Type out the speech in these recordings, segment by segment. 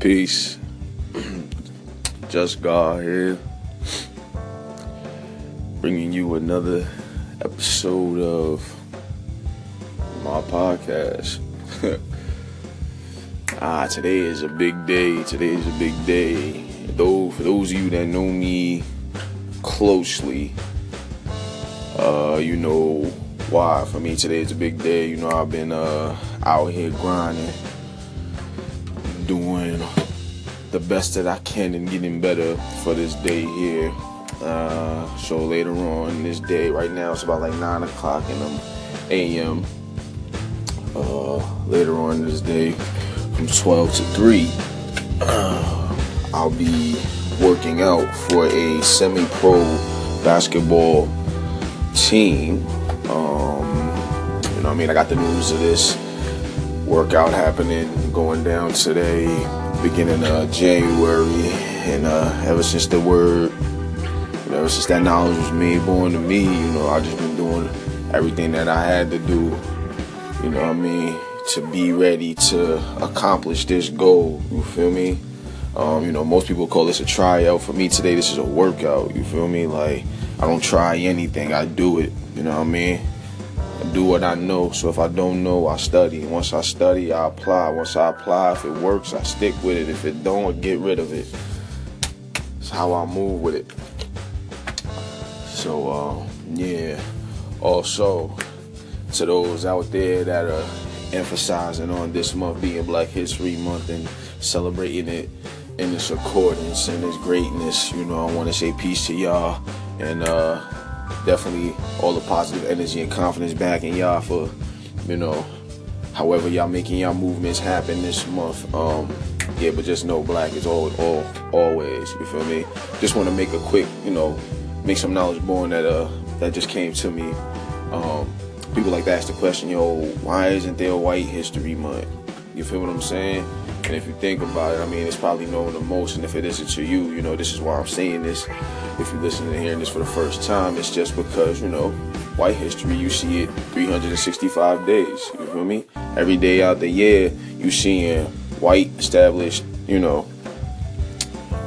Peace. Just God here. Bringing you another episode of my podcast. ah, today is a big day. Today is a big day. Though, for those of you that know me closely, uh, you know why. For me, today is a big day. You know, I've been uh, out here grinding, doing the best that I can and getting better for this day here. Uh, so later on this day, right now it's about like 9 o'clock in the a.m. Uh, later on this day, from 12 to 3, uh, I'll be working out for a semi-pro basketball team. Um, you know, what I mean, I got the news of this workout happening, going down today, beginning of January, and uh, ever since the word, you know, ever since that knowledge was made born to me, you know, I just been doing everything that I had to do. You know, what I mean, to be ready to accomplish this goal. You feel me? Um, you know, most people call this a tryout. For me today, this is a workout. You feel me? Like I don't try anything, I do it. You know what I mean? I do what I know. So if I don't know, I study. Once I study, I apply. Once I apply, if it works, I stick with it. If it don't, I get rid of it. It's how I move with it. So uh, yeah. Also, to those out there that are emphasizing on this month being Black History Month and celebrating it in its accordance and its greatness, you know, I want to say peace to y'all and uh, definitely all the positive energy and confidence back in y'all for, you know, however y'all making y'all movements happen this month. Um, yeah, but just know black is all, all always. You feel me? Just want to make a quick, you know, make some knowledge born that uh that just came to me. Um, people like to ask the question, yo, why isn't there a White History Month? You feel what I'm saying? And if you think about it, I mean, it's probably known the most. And if it isn't to you, you know, this is why I'm saying this. If you're listening and hearing this for the first time, it's just because, you know, white history, you see it 365 days. You feel me? Every day out the year, you seeing white established, you know,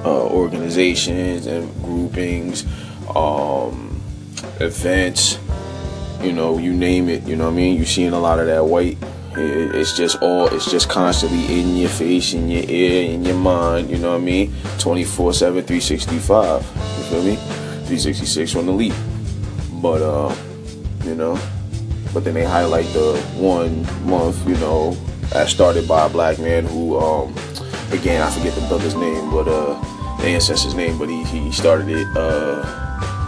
uh, organizations and groupings, um, events, you know, you name it. You know what I mean? You're seeing a lot of that white it's just all, it's just constantly in your face, in your ear, in your mind, you know what I mean? 24 7, 365. You feel me? 366 on the leap. But, uh, you know, but then they highlight the one month, you know, that started by a black man who, um, again, I forget the brother's name, but, uh, the ancestor's name, but he, he started it, uh,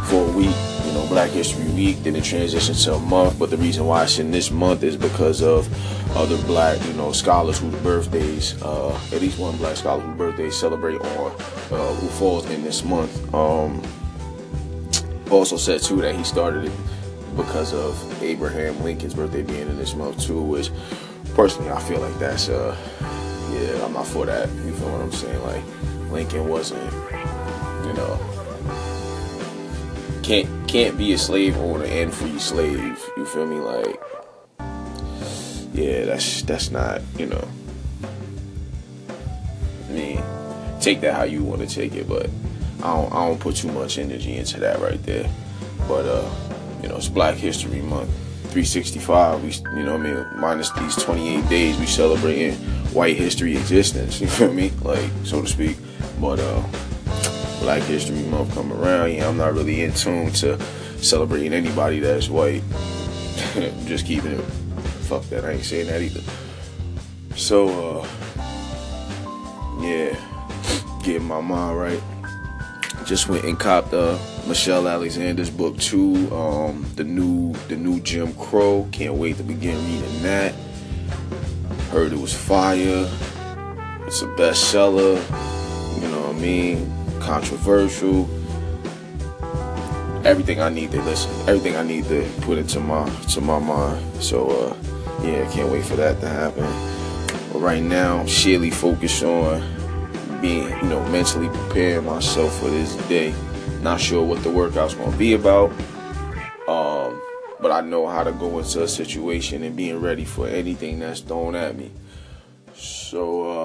for a week Black History Week, then it transitioned to a month. But the reason why it's in this month is because of other black, you know, scholars whose birthdays, uh, at least one black scholar whose birthday celebrate on, uh, who falls in this month. Um, also said too that he started it because of Abraham Lincoln's birthday being in this month too, which personally I feel like that's uh yeah, I'm not for that. You feel what I'm saying? Like Lincoln wasn't, you know, can't can't be a slave owner and free slave. You feel me? Like, yeah, that's that's not you know. I mean, take that how you want to take it, but I don't I don't put too much energy into that right there. But uh, you know, it's Black History Month. 365 we you know I mean minus these 28 days we celebrating white history existence you feel me like so to speak but uh Black History Month come around, yeah, I'm not really in tune to celebrating anybody that's white. Just keeping it. Fuck that, I ain't saying that either. So, uh, yeah, getting my mind right. Just went and copped uh, Michelle Alexander's book too. Um, the new, the new Jim Crow. Can't wait to begin reading that. Heard it was fire. It's a bestseller. You know what I mean? Controversial. Everything I need to listen, everything I need to put into my to my mind. So uh, yeah, I can't wait for that to happen. But right now, I'm sheerly focused on being, you know, mentally preparing myself for this day. Not sure what the workout's gonna be about. Um, but I know how to go into a situation and being ready for anything that's thrown at me. So uh